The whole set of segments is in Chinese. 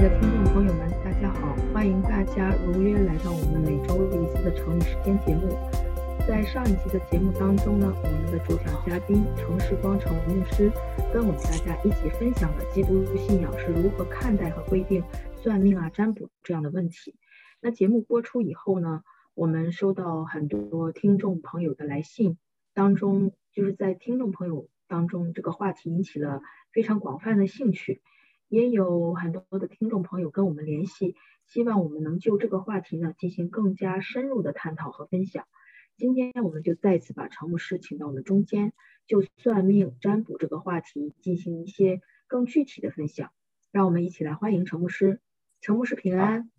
的听众朋友们，大家好！欢迎大家如约来到我们每周一次的成语时间节目。在上一期的节目当中呢，我们的主讲嘉宾程世光程牧师跟我们大家一起分享了基督信仰是如何看待和规定算命啊、占卜这样的问题。那节目播出以后呢，我们收到很多听众朋友的来信，当中就是在听众朋友当中，这个话题引起了非常广泛的兴趣。也有很多的听众朋友跟我们联系，希望我们能就这个话题呢进行更加深入的探讨和分享。今天我们就再次把程牧师请到我们中间，就算命占卜这个话题进行一些更具体的分享。让我们一起来欢迎陈牧师。陈牧师平安。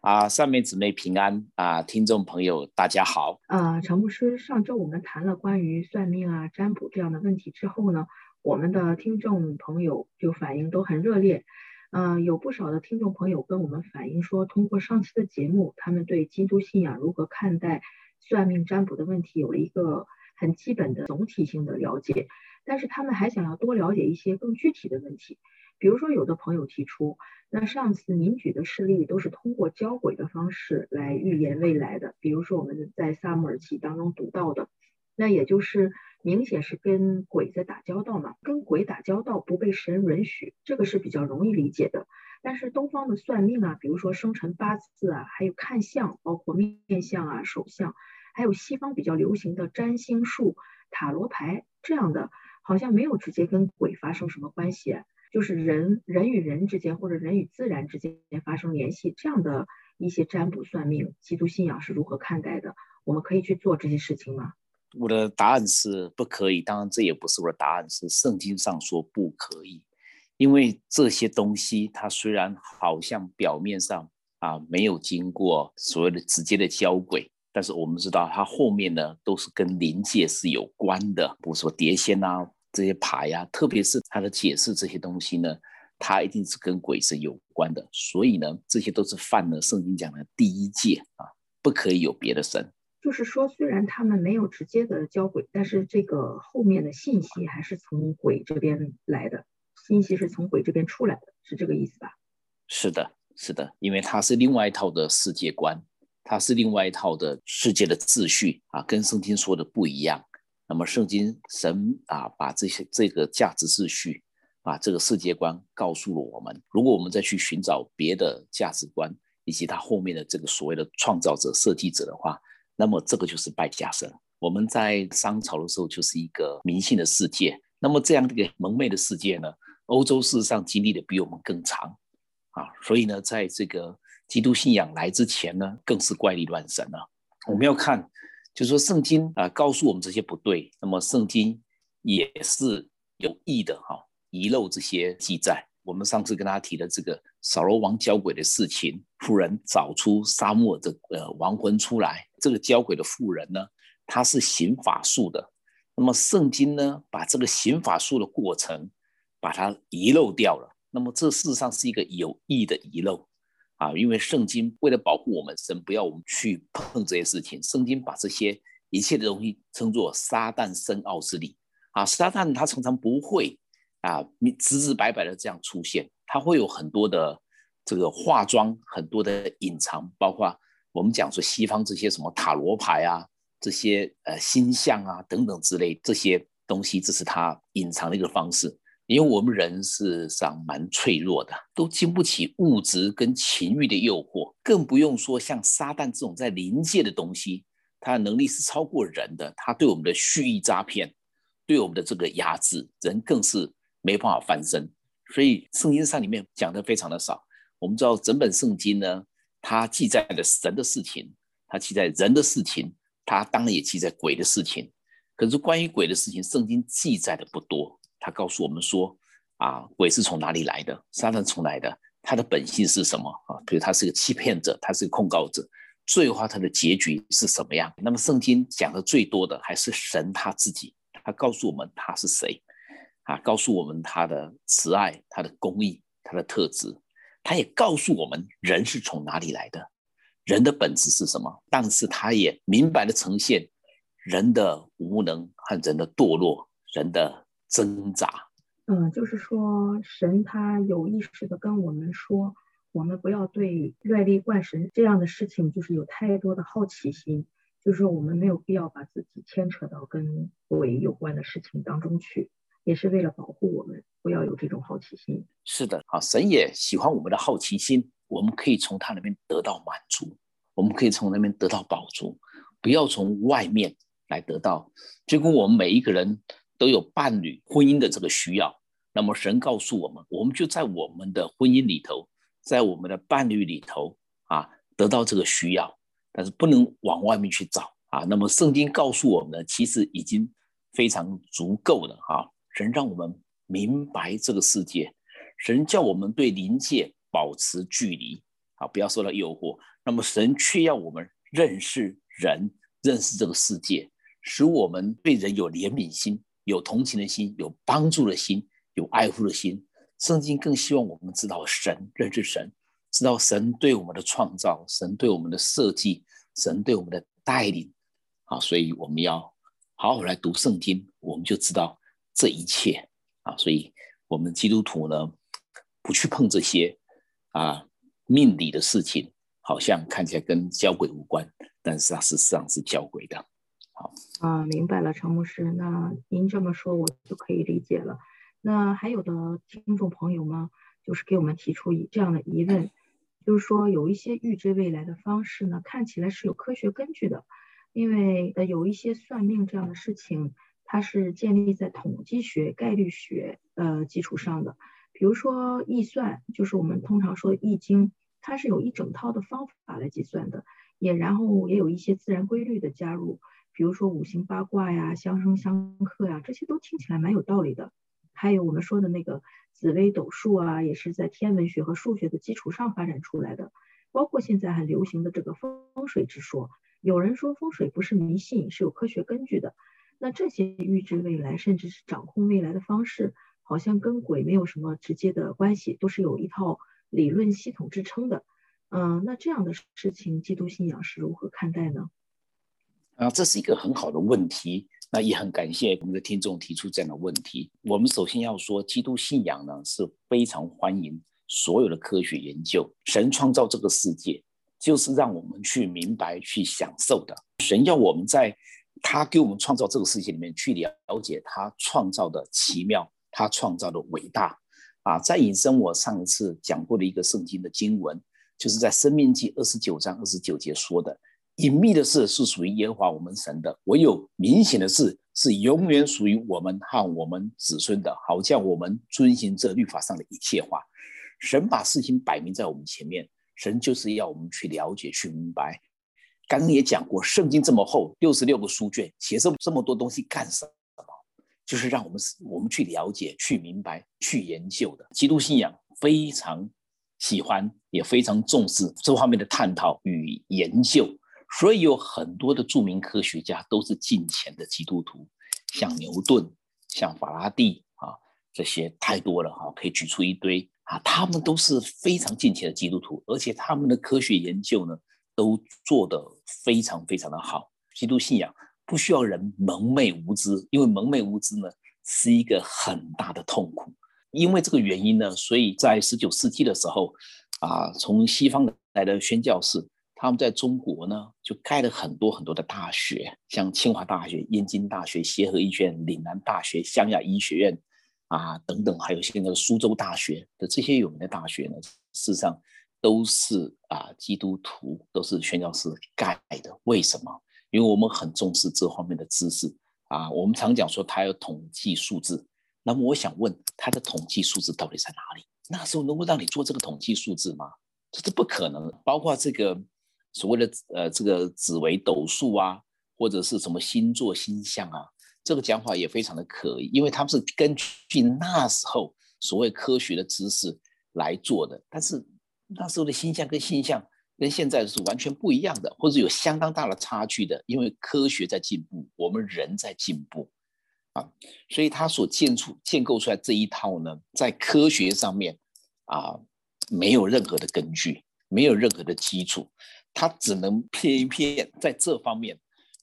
啊，上面姊妹平安啊，听众朋友大家好。啊，陈牧师，上周我们谈了关于算命啊、占卜这样的问题之后呢？我们的听众朋友就反应都很热烈，嗯，有不少的听众朋友跟我们反映说，通过上期的节目，他们对基督信仰如何看待算命占卜的问题有了一个很基本的总体性的了解，但是他们还想要多了解一些更具体的问题，比如说有的朋友提出，那上次您举的事例都是通过交鬼的方式来预言未来的，比如说我们在萨姆尔记当中读到的，那也就是。明显是跟鬼在打交道嘛，跟鬼打交道不被神允许，这个是比较容易理解的。但是东方的算命啊，比如说生辰八字啊，还有看相，包括面相啊、手相，还有西方比较流行的占星术、塔罗牌这样的，好像没有直接跟鬼发生什么关系，就是人人与人之间或者人与自然之间发生联系这样的一些占卜算命，基督信仰是如何看待的？我们可以去做这些事情吗？我的答案是不可以，当然这也不是我的答案，是圣经上说不可以。因为这些东西，它虽然好像表面上啊没有经过所谓的直接的交轨，但是我们知道它后面呢都是跟灵界是有关的，比如说碟仙啊这些牌呀，特别是它的解释这些东西呢，它一定是跟鬼是有关的。所以呢，这些都是犯了圣经讲的第一戒啊，不可以有别的神。就是说，虽然他们没有直接的交轨，但是这个后面的信息还是从鬼这边来的，信息是从鬼这边出来的，是这个意思吧？是的，是的，因为它是另外一套的世界观，它是另外一套的世界的秩序啊，跟圣经说的不一样。那么圣经神啊，把这些这个价值秩序，把这个世界观告诉了我们。如果我们再去寻找别的价值观，以及它后面的这个所谓的创造者、设计者的话，那么这个就是败家神。我们在商朝的时候就是一个迷信的世界。那么这样一个蒙昧的世界呢，欧洲事实上经历的比我们更长啊。所以呢，在这个基督信仰来之前呢，更是怪力乱神了。我们要看，就是说圣经啊告诉我们这些不对，那么圣经也是有意的哈遗漏这些记载。我们上次跟大家提的这个扫罗王交鬼的事情，妇人找出沙漠的呃亡魂出来，这个交鬼的妇人呢，她是行法术的。那么圣经呢，把这个行法术的过程把它遗漏掉了。那么这事实上是一个有意的遗漏啊，因为圣经为了保护我们，神不要我们去碰这些事情，圣经把这些一切的东西称作撒旦深奥之理啊，撒旦他常常不会。啊，你直直白白的这样出现，它会有很多的这个化妆，很多的隐藏，包括我们讲说西方这些什么塔罗牌啊，这些呃星象啊等等之类这些东西，这是它隐藏的一个方式。因为我们人事实上蛮脆弱的，都经不起物质跟情欲的诱惑，更不用说像撒旦这种在临界的东西，它的能力是超过人的，它对我们的蓄意诈骗，对我们的这个压制，人更是。没办法翻身，所以圣经上里面讲的非常的少。我们知道整本圣经呢，它记载了神的事情，它记载人的事情，它当然也记载鬼的事情。可是关于鬼的事情，圣经记载的不多。它告诉我们说，啊，鬼是从哪里来的？撒旦从来的？他的本性是什么？啊，比如他是个欺骗者，他是个控告者，最后他的结局是什么样？那么圣经讲的最多的还是神他自己，他告诉我们他是谁。啊，告诉我们他的慈爱、他的公义、他的特质，他也告诉我们人是从哪里来的，人的本质是什么。但是他也明白的呈现人的无能和人的堕落、人的挣扎。嗯，就是说神他有意识的跟我们说，我们不要对愿力怪神这样的事情，就是有太多的好奇心，就是说我们没有必要把自己牵扯到跟鬼有关的事情当中去，也是为了保护我们，不要有这种好奇心。是的，啊，神也喜欢我们的好奇心，我们可以从他那边得到满足，我们可以从那边得到宝足，不要从外面来得到。就跟我们每一个人都有伴侣、婚姻的这个需要，那么神告诉我们，我们就在我们的婚姻里头。在我们的伴侣里头啊，得到这个需要，但是不能往外面去找啊。那么圣经告诉我们，其实已经非常足够了哈。神让我们明白这个世界，神叫我们对灵界保持距离啊，不要受到诱惑。那么神却要我们认识人，认识这个世界，使我们对人有怜悯心、有同情的心、有帮助的心、有爱护的心。圣经更希望我们知道神，认识神，知道神对我们的创造，神对我们的设计，神对我们的带领，啊，所以我们要好好来读圣经，我们就知道这一切啊。所以，我们基督徒呢，不去碰这些啊命理的事情，好像看起来跟交鬼无关，但是它事实上是交鬼的。好啊，明白了，陈牧师，那您这么说，我就可以理解了。那还有的听众朋友们，就是给我们提出这样的疑问，就是说有一些预知未来的方式呢，看起来是有科学根据的，因为呃有一些算命这样的事情，它是建立在统计学、概率学呃基础上的。比如说易算，就是我们通常说易经，它是有一整套的方法来计算的，也然后也有一些自然规律的加入，比如说五行八卦呀、相生相克呀，这些都听起来蛮有道理的。还有我们说的那个紫微斗数啊，也是在天文学和数学的基础上发展出来的。包括现在很流行的这个风水之说，有人说风水不是迷信，是有科学根据的。那这些预知未来，甚至是掌控未来的方式，好像跟鬼没有什么直接的关系，都是有一套理论系统支撑的。嗯，那这样的事情，基督信仰是如何看待呢？啊，这是一个很好的问题。那也很感谢我们的听众提出这样的问题。我们首先要说，基督信仰呢是非常欢迎所有的科学研究。神创造这个世界，就是让我们去明白、去享受的。神要我们在他给我们创造这个世界里面去了了解他创造的奇妙，他创造的伟大。啊，再引申我上一次讲过的一个圣经的经文，就是在《生命记》二十九章二十九节说的。隐秘的事是属于耶和华我们神的，唯有明显的事是永远属于我们和我们子孙的，好叫我们遵行这律法上的一切话。神把事情摆明在我们前面，神就是要我们去了解、去明白。刚刚也讲过，圣经这么厚，六十六个书卷，写这这么多东西干什么？就是让我们我们去了解、去明白、去研究的。基督信仰非常喜欢，也非常重视这方面的探讨与研究。所以有很多的著名科学家都是近前的基督徒，像牛顿、像法拉第啊，这些太多了哈，可以举出一堆啊，他们都是非常近前的基督徒，而且他们的科学研究呢，都做得非常非常的好。基督信仰不需要人蒙昧无知，因为蒙昧无知呢是一个很大的痛苦。因为这个原因呢，所以在十九世纪的时候啊，从西方来的宣教士。他们在中国呢，就开了很多很多的大学，像清华大学、燕京大学、协和医学院、岭南大学、湘雅医学院啊等等，还有现在的苏州大学的这些有名的大学呢，事实上都是啊基督徒，都是宣教士盖的。为什么？因为我们很重视这方面的知识啊。我们常讲说他有统计数字，那么我想问，他的统计数字到底在哪里？那时候能够让你做这个统计数字吗？这是不可能。包括这个。所谓的呃，这个紫微斗数啊，或者是什么星座星象啊，这个讲法也非常的可疑，因为他们是根据那时候所谓科学的知识来做的，但是那时候的星象跟星象跟现在是完全不一样的，或者有相当大的差距的，因为科学在进步，我们人在进步啊，所以他所建出建构出来这一套呢，在科学上面啊，没有任何的根据，没有任何的基础。他只能骗一骗在这方面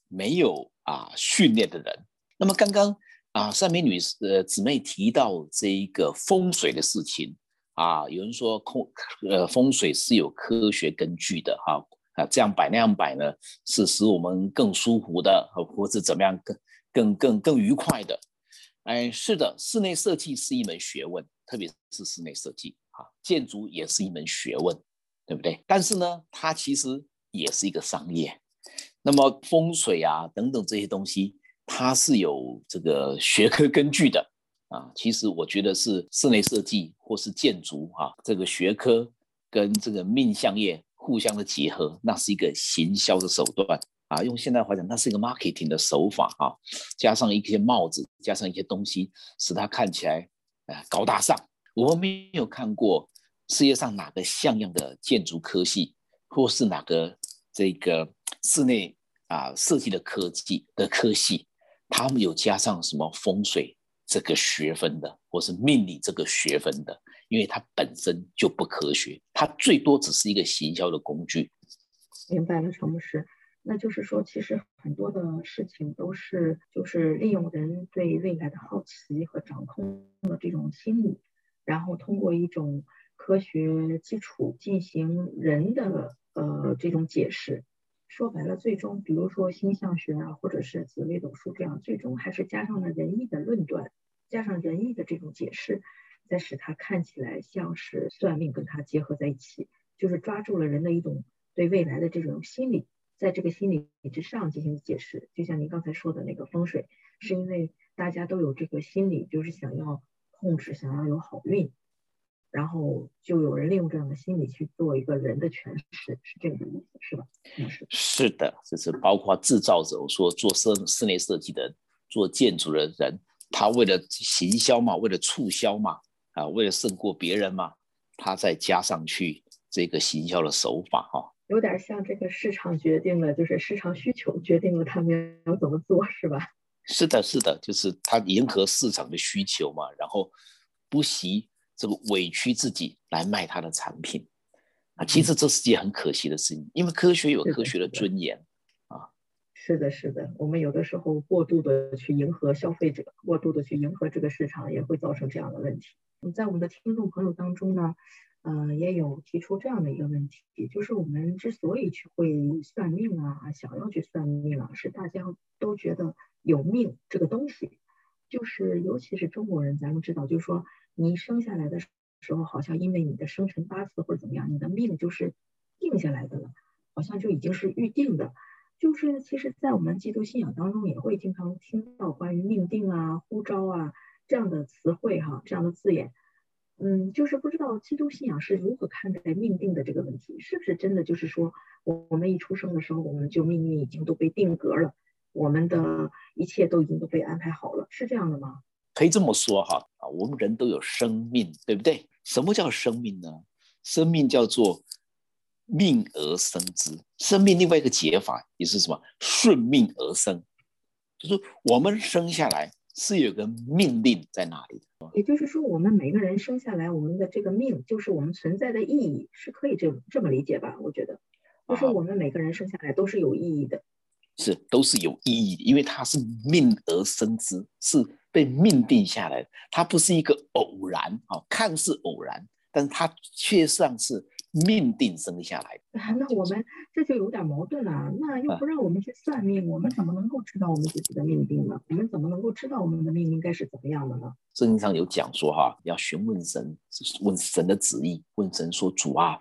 没有啊训练的人。那么刚刚啊，善美女呃姊妹提到这一个风水的事情啊，有人说空呃风水是有科学根据的哈啊，这样摆那样摆呢，是使我们更舒服的，或者怎么样更更更更愉快的。哎，是的，室内设计是一门学问，特别是室内设计啊，建筑也是一门学问，对不对？但是呢，它其实也是一个商业。那么风水啊等等这些东西，它是有这个学科 根据的。啊，其实我觉得是室内设计或是建筑哈，这个学科跟这个命相业互相的结合，那是一个行销的手段啊。用现代话讲，那是一个 marketing 的手法啊。加上一些帽子，加上一些东西，使它看起来啊高大上。我们没有看过世界上哪个像样的建筑科系，或是哪个这个室内啊设计的科技的科系，他们有加上什么风水？这个学分的，或是命理这个学分的，因为它本身就不科学，它最多只是一个行销的工具。明白了，陈牧师，那就是说，其实很多的事情都是就是利用人对未来的好奇和掌控的这种心理，然后通过一种科学基础进行人的呃这种解释。说白了，最终比如说星象学啊，或者是紫微斗数这样，最终还是加上了仁义的论断，加上仁义的这种解释，再使它看起来像是算命跟它结合在一起，就是抓住了人的一种对未来的这种心理，在这个心理之上进行解释。就像您刚才说的那个风水，是因为大家都有这个心理，就是想要控制，想要有好运。然后就有人利用这样的心理去做一个人的诠释，是这个意思，是吧？是是的，就是包括制造者，我说做室室内设计的、做建筑的人，他为了行销嘛，为了促销嘛，啊，为了胜过别人嘛，他再加上去这个行销的手法，哈，有点像这个市场决定了，就是市场需求决定了他们要怎么做，是吧？是的，是的，就是他迎合市场的需求嘛，然后不惜。这个委屈自己来卖他的产品啊，其实这是件很可惜的事情，因为科学有科学的尊严啊。是的，是的，我们有的时候过度的去迎合消费者，过度的去迎合这个市场，也会造成这样的问题。在我们的听众朋友当中呢，呃，也有提出这样的一个问题，就是我们之所以去会算命啊，想要去算命啊，是大家都觉得有命这个东西，就是尤其是中国人，咱们知道，就是说。你生下来的时候，好像因为你的生辰八字或者怎么样，你的命就是定下来的了，好像就已经是预定的。就是其实，在我们基督信仰当中，也会经常听到关于命定啊、呼召啊这样的词汇哈，这样的字眼。嗯，就是不知道基督信仰是如何看待命定的这个问题，是不是真的就是说，我我们一出生的时候，我们就命运已经都被定格了，我们的一切都已经都被安排好了，是这样的吗？可以这么说哈啊，我们人都有生命，对不对？什么叫生命呢？生命叫做命而生之。生命另外一个解法也是什么？顺命而生，就是我们生下来是有个命令在那里的。也就是说，我们每个人生下来，我们的这个命就是我们存在的意义，是可以这这么理解吧？我觉得，就是我们每个人生下来都是有意义的，是都是有意义的，因为它是命而生之，是。被命定下来，它不是一个偶然啊，看似偶然，但是它却像是命定生下来的。那我们这就有点矛盾了。那又不让我们去算命，我们怎么能够知道我们自己的命定呢？我们怎么能够知道我们的命应该是怎么样的呢？圣经上有讲说哈，要询问神，问神的旨意，问神说：“主啊，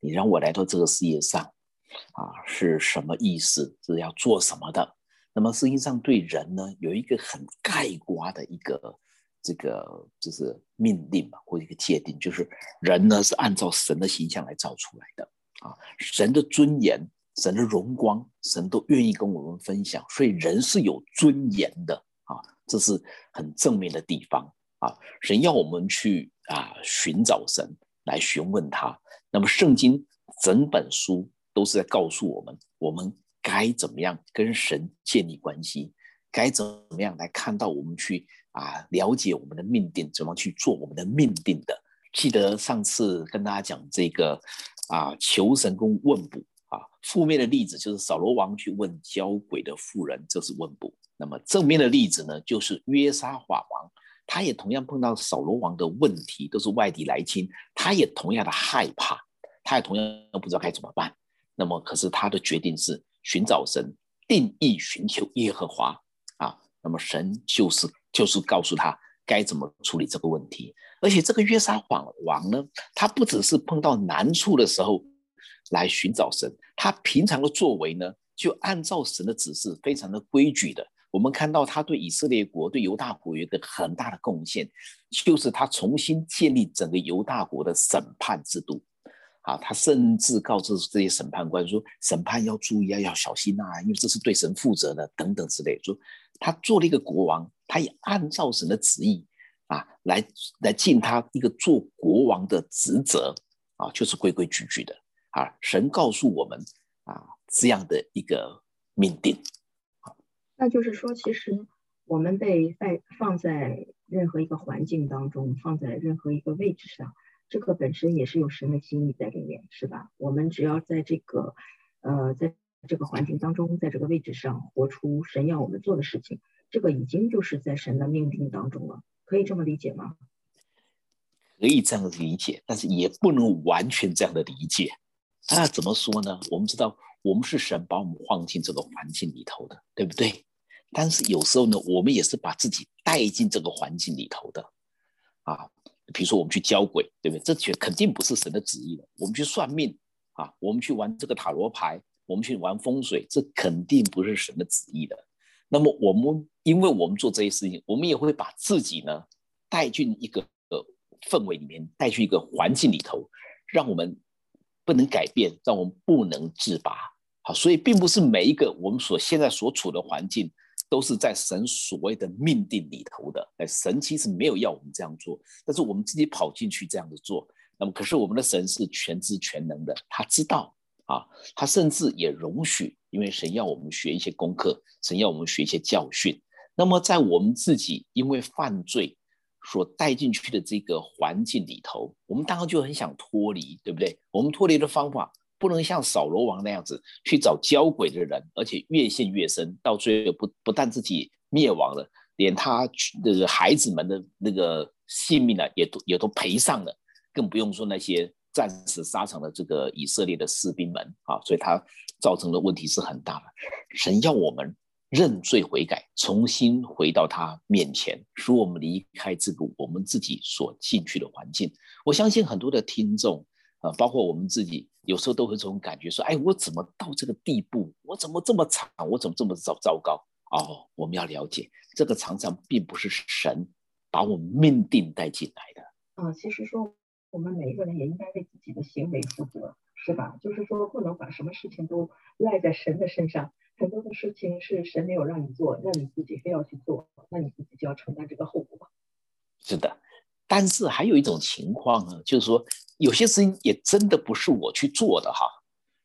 你让我来到这个世界上啊，是什么意思？是要做什么的？”那么实际上对人呢有一个很概括的一个这个就是命令嘛，或一个界定，就是人呢是按照神的形象来造出来的啊，神的尊严、神的荣光，神都愿意跟我们分享，所以人是有尊严的啊，这是很正面的地方啊。神要我们去啊寻找神来询问他，那么圣经整本书都是在告诉我们，我们。该怎么样跟神建立关系？该怎么样来看到我们去啊了解我们的命定？怎么去做我们的命定的？记得上次跟大家讲这个啊求神跟问卜啊，负面的例子就是扫罗王去问交鬼的妇人，这是问卜。那么正面的例子呢，就是约沙法王他也同样碰到扫罗王的问题，都是外敌来侵，他也同样的害怕，他也同样不知道该怎么办。那么，可是他的决定是寻找神，定义寻求耶和华啊。那么神就是就是告诉他该怎么处理这个问题。而且这个约沙法王呢，他不只是碰到难处的时候来寻找神，他平常的作为呢，就按照神的指示，非常的规矩的。我们看到他对以色列国、对犹大国有一个很大的贡献，就是他重新建立整个犹大国的审判制度。啊，他甚至告知这些审判官说，审判要注意啊，要小心啊，因为这是对神负责的，等等之类。说他做了一个国王，他也按照神的旨意啊，来来尽他一个做国王的职责啊，就是规规矩矩的啊。神告诉我们啊，这样的一个命定。那就是说，其实我们被在放在任何一个环境当中，放在任何一个位置上，这个本身也是有神的心意在里面，是吧？我们只要在这个呃，在这个环境当中，在这个位置上活出神要我们做的事情，这个已经就是在神的命定当中了，可以这么理解吗？可以这样理解，但是也不能完全这样的理解。那怎么说呢？我们知道，我们是神把我们放进这个环境里头的，对不对？但是有时候呢，我们也是把自己带进这个环境里头的，啊，比如说我们去交鬼，对不对？这全肯定不是神的旨意的。我们去算命啊，我们去玩这个塔罗牌，我们去玩风水，这肯定不是神的旨意的。那么我们因为我们做这些事情，我们也会把自己呢带进一个呃氛围里面，带去一个环境里头，让我们不能改变，让我们不能自拔。好，所以并不是每一个我们所现在所处的环境。都是在神所谓的命定里头的，哎，神其实没有要我们这样做，但是我们自己跑进去这样子做。那么，可是我们的神是全知全能的，他知道啊，他甚至也容许，因为神要我们学一些功课，神要我们学一些教训。那么，在我们自己因为犯罪所带进去的这个环境里头，我们当然就很想脱离，对不对？我们脱离的方法。不能像扫罗王那样子去找交鬼的人，而且越陷越深，到最后不不但自己灭亡了，连他那个孩子们的那个性命呢，也都也都赔上了，更不用说那些战死沙场的这个以色列的士兵们啊，所以他造成的问题是很大的。神要我们认罪悔改，重新回到他面前，使我们离开这个我们自己所进去的环境。我相信很多的听众。啊，包括我们自己，有时候都会这种感觉，说：“哎，我怎么到这个地步？我怎么这么惨？我怎么这么糟糟糕？”哦，我们要了解，这个常常并不是神把我们命定带进来的。嗯，其实说我们每一个人也应该为自己的行为负责，是吧？就是说，不能把什么事情都赖在神的身上。很多的事情是神没有让你做，那你自己非要去做，那你自己就要承担这个后果。是的。但是还有一种情况呢，就是说有些事情也真的不是我去做的哈，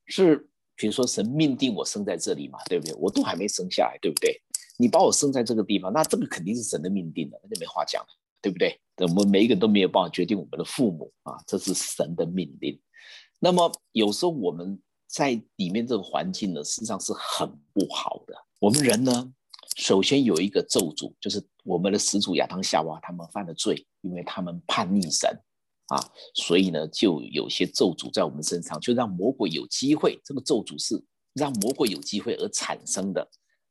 是比如说神命定我生在这里嘛，对不对？我都还没生下来，对不对？你把我生在这个地方，那这个肯定是神的命定的，那就没话讲了，对不对？我们每一个人都没有办法决定我们的父母啊，这是神的命令。那么有时候我们在里面这个环境呢，实际上是很不好的。我们人呢？首先有一个咒诅，就是我们的始祖亚当夏娃他们犯了罪，因为他们叛逆神啊，所以呢就有些咒诅在我们身上，就让魔鬼有机会。这个咒诅是让魔鬼有机会而产生的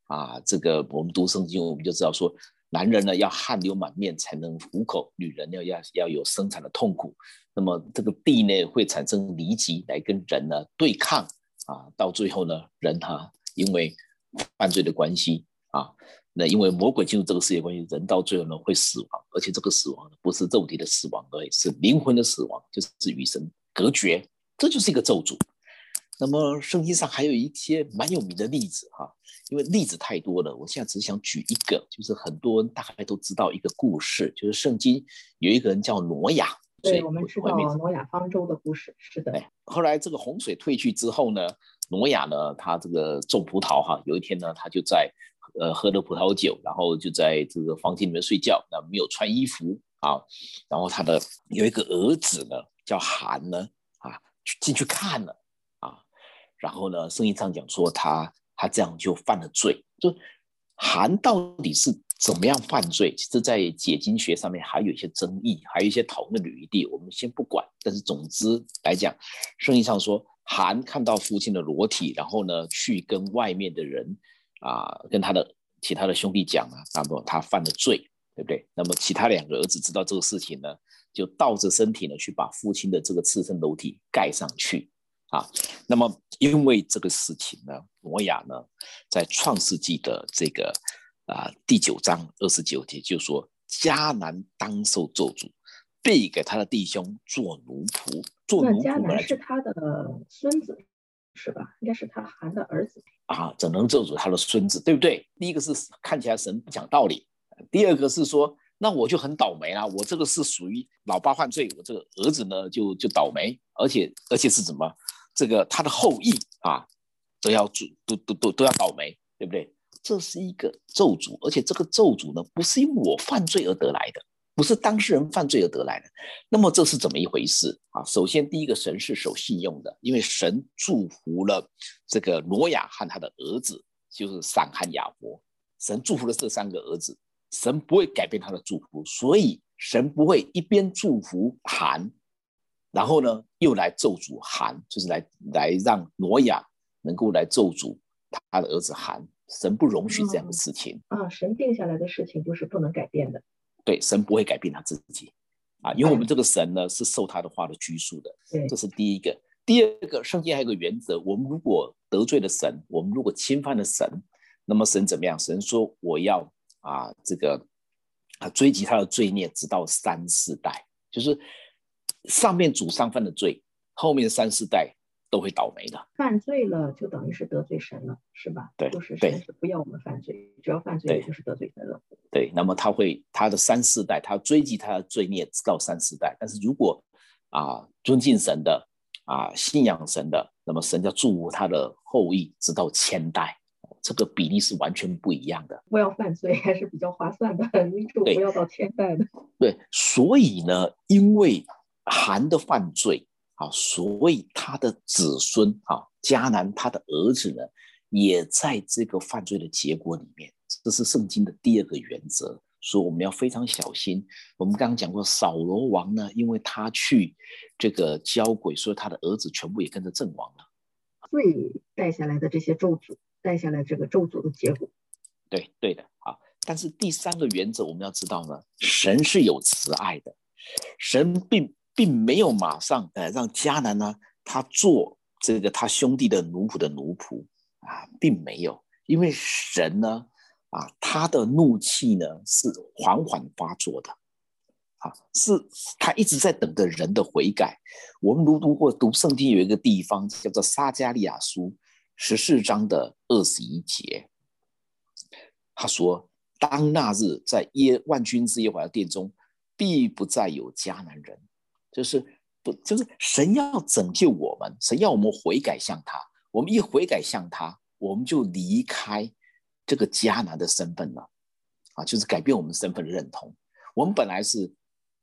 啊。这个我们读圣经，我们就知道说，男人呢要汗流满面才能糊口，女人要要要有生产的痛苦。那么这个地呢会产生离集来跟人呢对抗啊，到最后呢人哈因为犯罪的关系。啊，那因为魔鬼进入这个世界关系，人到最后呢会死亡，而且这个死亡不是肉体的死亡而已，是灵魂的死亡，就是与神隔绝，这就是一个咒诅。那么圣经上还有一些蛮有名的例子哈，因为例子太多了，我现在只想举一个，就是很多人大概都知道一个故事，就是圣经有一个人叫挪亚，对，我们知道挪亚方舟的故事，是的。后来这个洪水退去之后呢，挪亚呢，他这个种葡萄哈，有一天呢，他就在。呃，喝了葡萄酒，然后就在这个房间里面睡觉，那没有穿衣服啊。然后他的有一个儿子呢，叫韩呢，啊，去进去看了啊。然后呢，圣经上讲说他他这样就犯了罪。就韩到底是怎么样犯罪？其实，在解经学上面还有一些争议，还有一些讨论的余地。我们先不管。但是总之来讲，圣经上说，韩看到父亲的裸体，然后呢，去跟外面的人啊，跟他的其他的兄弟讲啊，那么他犯了罪，对不对？那么其他两个儿子知道这个事情呢，就倒着身体呢，去把父亲的这个赤身裸体盖上去啊。那么因为这个事情呢，挪亚呢，在创世纪的这个。啊，第九章二十九节就说迦南当受咒诅，被给他的弟兄做奴仆。做奴仆迦南是他的孙子，是吧？应该是他含的儿子啊，怎能咒诅他的孙子？对不对？第一个是看起来神不讲道理，第二个是说，那我就很倒霉啊，我这个是属于老爸犯罪，我这个儿子呢就就倒霉，而且而且是什么？这个他的后裔啊都要住都都都都要倒霉，对不对？这是一个咒诅，而且这个咒诅呢，不是因为我犯罪而得来的，不是当事人犯罪而得来的。那么这是怎么一回事啊？首先，第一个，神是守信用的，因为神祝福了这个挪亚和他的儿子，就是闪和亚伯。神祝福了这三个儿子，神不会改变他的祝福，所以神不会一边祝福韩，然后呢又来咒诅韩，就是来来让挪亚能够来咒诅他的儿子韩。神不容许这样的事情啊！神定下来的事情就是不能改变的。对，神不会改变他自己啊，因为我们这个神呢是受他的话的拘束的。这是第一个。第二个，圣经还有个原则：我们如果得罪了神，我们如果侵犯了神，那么神怎么样？神说我要啊，这个啊追及他的罪孽，直到三四代，就是上面祖上犯的罪，后面三四代。都会倒霉的，犯罪了就等于是得罪神了，是吧？对，就是神是不要我们犯罪，只要犯罪就是得罪神了。对，那么他会他的三四代，他追击他的罪孽直到三四代。但是如果啊尊敬神的啊信仰神的，那么神要祝福他的后裔直到千代，这个比例是完全不一样的。不要犯罪还是比较划算的，你祝福要到千代的。对，所以呢，因为韩的犯罪。啊，所以他的子孙啊，迦南他的儿子呢，也在这个犯罪的结果里面。这是圣经的第二个原则，说我们要非常小心。我们刚刚讲过，扫罗王呢，因为他去这个交鬼，所以他的儿子全部也跟着阵亡了。罪带下来的这些咒诅，带下来这个咒诅的结果。对，对的啊。但是第三个原则，我们要知道呢，神是有慈爱的，神并。并没有马上呃让迦南呢，他做这个他兄弟的奴仆的奴仆啊，并没有，因为神呢啊，他的怒气呢是缓缓发作的，啊，是他一直在等着人的悔改。我们读读过读圣经有一个地方叫做撒加利亚书十四章的二十一节，他说：“当那日在耶万军之耶和华殿中，必不再有迦南人。”就是不，就是神要拯救我们，神要我们悔改向他。我们一悔改向他，我们就离开这个迦南的身份了，啊，就是改变我们身份的认同。我们本来是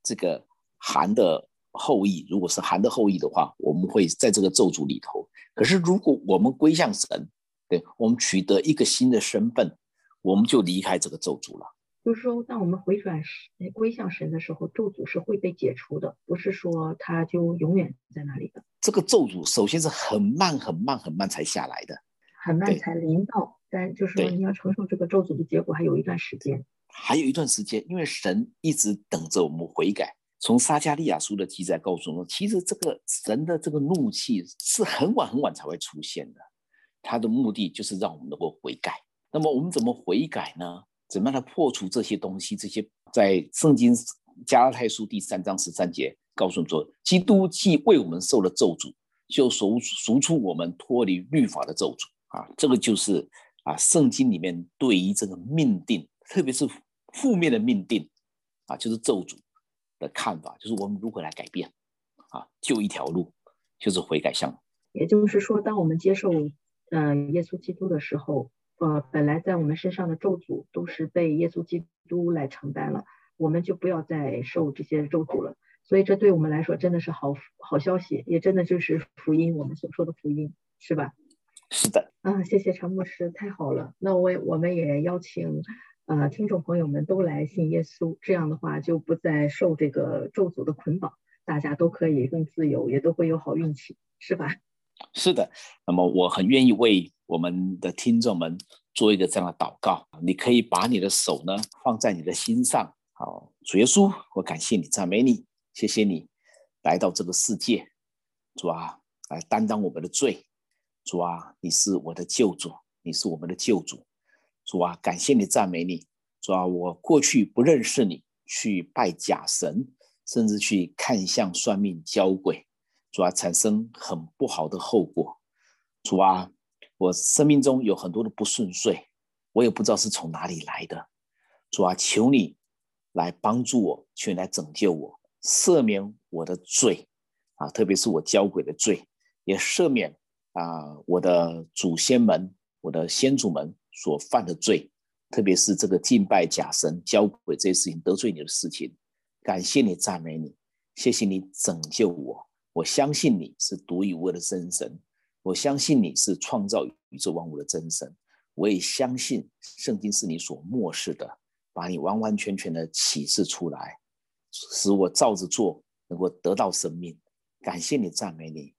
这个韩的后裔，如果是韩的后裔的话，我们会在这个咒诅里头。可是如果我们归向神，对我们取得一个新的身份，我们就离开这个咒诅了。就是说，当我们回转神归向神的时候，咒诅是会被解除的，不是说它就永远在那里的。这个咒诅首先是很慢、很慢、很慢才下来的，很慢才临到。但就是说，你要承受这个咒诅的结果，还有一段时间。还有一段时间，因为神一直等着我们悔改。从撒加利亚书的记载告诉我们，其实这个神的这个怒气是很晚很晚才会出现的，他的目的就是让我们能够悔改。那么我们怎么悔改呢？怎么样来破除这些东西？这些在圣经加拉太书第三章十三节告诉我们说，基督既为我们受了咒诅，就赎赎出我们脱离律法的咒诅啊！这个就是啊，圣经里面对于这个命定，特别是负面的命定啊，就是咒诅的看法，就是我们如何来改变啊？就一条路，就是悔改向。也就是说，当我们接受嗯耶稣基督的时候。呃，本来在我们身上的咒诅都是被耶稣基督来承担了，我们就不要再受这些咒诅了。所以这对我们来说真的是好好消息，也真的就是福音，我们所说的福音，是吧？是的。啊，谢谢陈牧师，太好了。那我我们也邀请。呃，听众朋友们都来信耶稣，这样的话就不再受这个咒诅的捆绑，大家都可以更自由，也都会有好运气，是吧？是的。那么我很愿意为我们的听众们做一个这样的祷告。你可以把你的手呢放在你的心上。好，主耶稣，我感谢你，赞美你，谢谢你来到这个世界，主啊，来担当我们的罪。主啊，你是我的救主，你是我们的救主。主啊，感谢你，赞美你。主啊，我过去不认识你，去拜假神，甚至去看相算命、交鬼，主啊，产生很不好的后果。主啊，我生命中有很多的不顺遂，我也不知道是从哪里来的。主啊，求你来帮助我，求你来拯救我，赦免我的罪啊，特别是我交鬼的罪，也赦免啊我的祖先们、我的先祖们。所犯的罪，特别是这个敬拜假神、交鬼这些事情得罪你的事情，感谢你，赞美你，谢谢你拯救我。我相信你是独一无二的真神，我相信你是创造宇宙万物的真神，我也相信圣经是你所漠视的，把你完完全全的启示出来，使我照着做能够得到生命。感谢你，赞美你，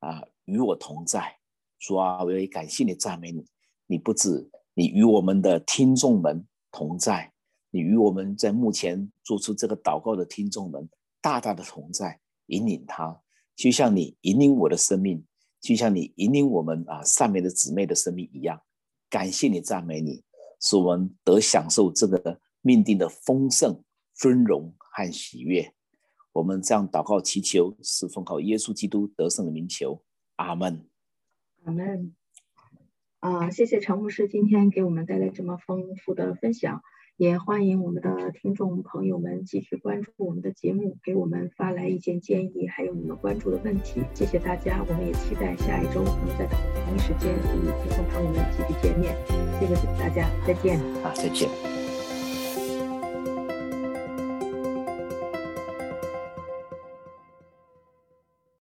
啊，与我同在，主啊，我也感谢你，赞美你。你不止，你与我们的听众们同在，你与我们在目前做出这个祷告的听众们大大的同在，引领他，就像你引领我的生命，就像你引领我们啊上面的姊妹的生命一样。感谢你，赞美你，使我们得享受这个命定的丰盛、尊荣和喜悦。我们这样祷告祈求，是奉靠耶稣基督得胜的名求。阿门。阿门。啊，谢谢陈牧师今天给我们带来这么丰富的分享，也欢迎我们的听众朋友们继续关注我们的节目，给我们发来意见建议，还有你们关注的问题。谢谢大家，我们也期待下一周能在同一时间与听众朋友们继续见面。谢谢大家，再见。好，再见。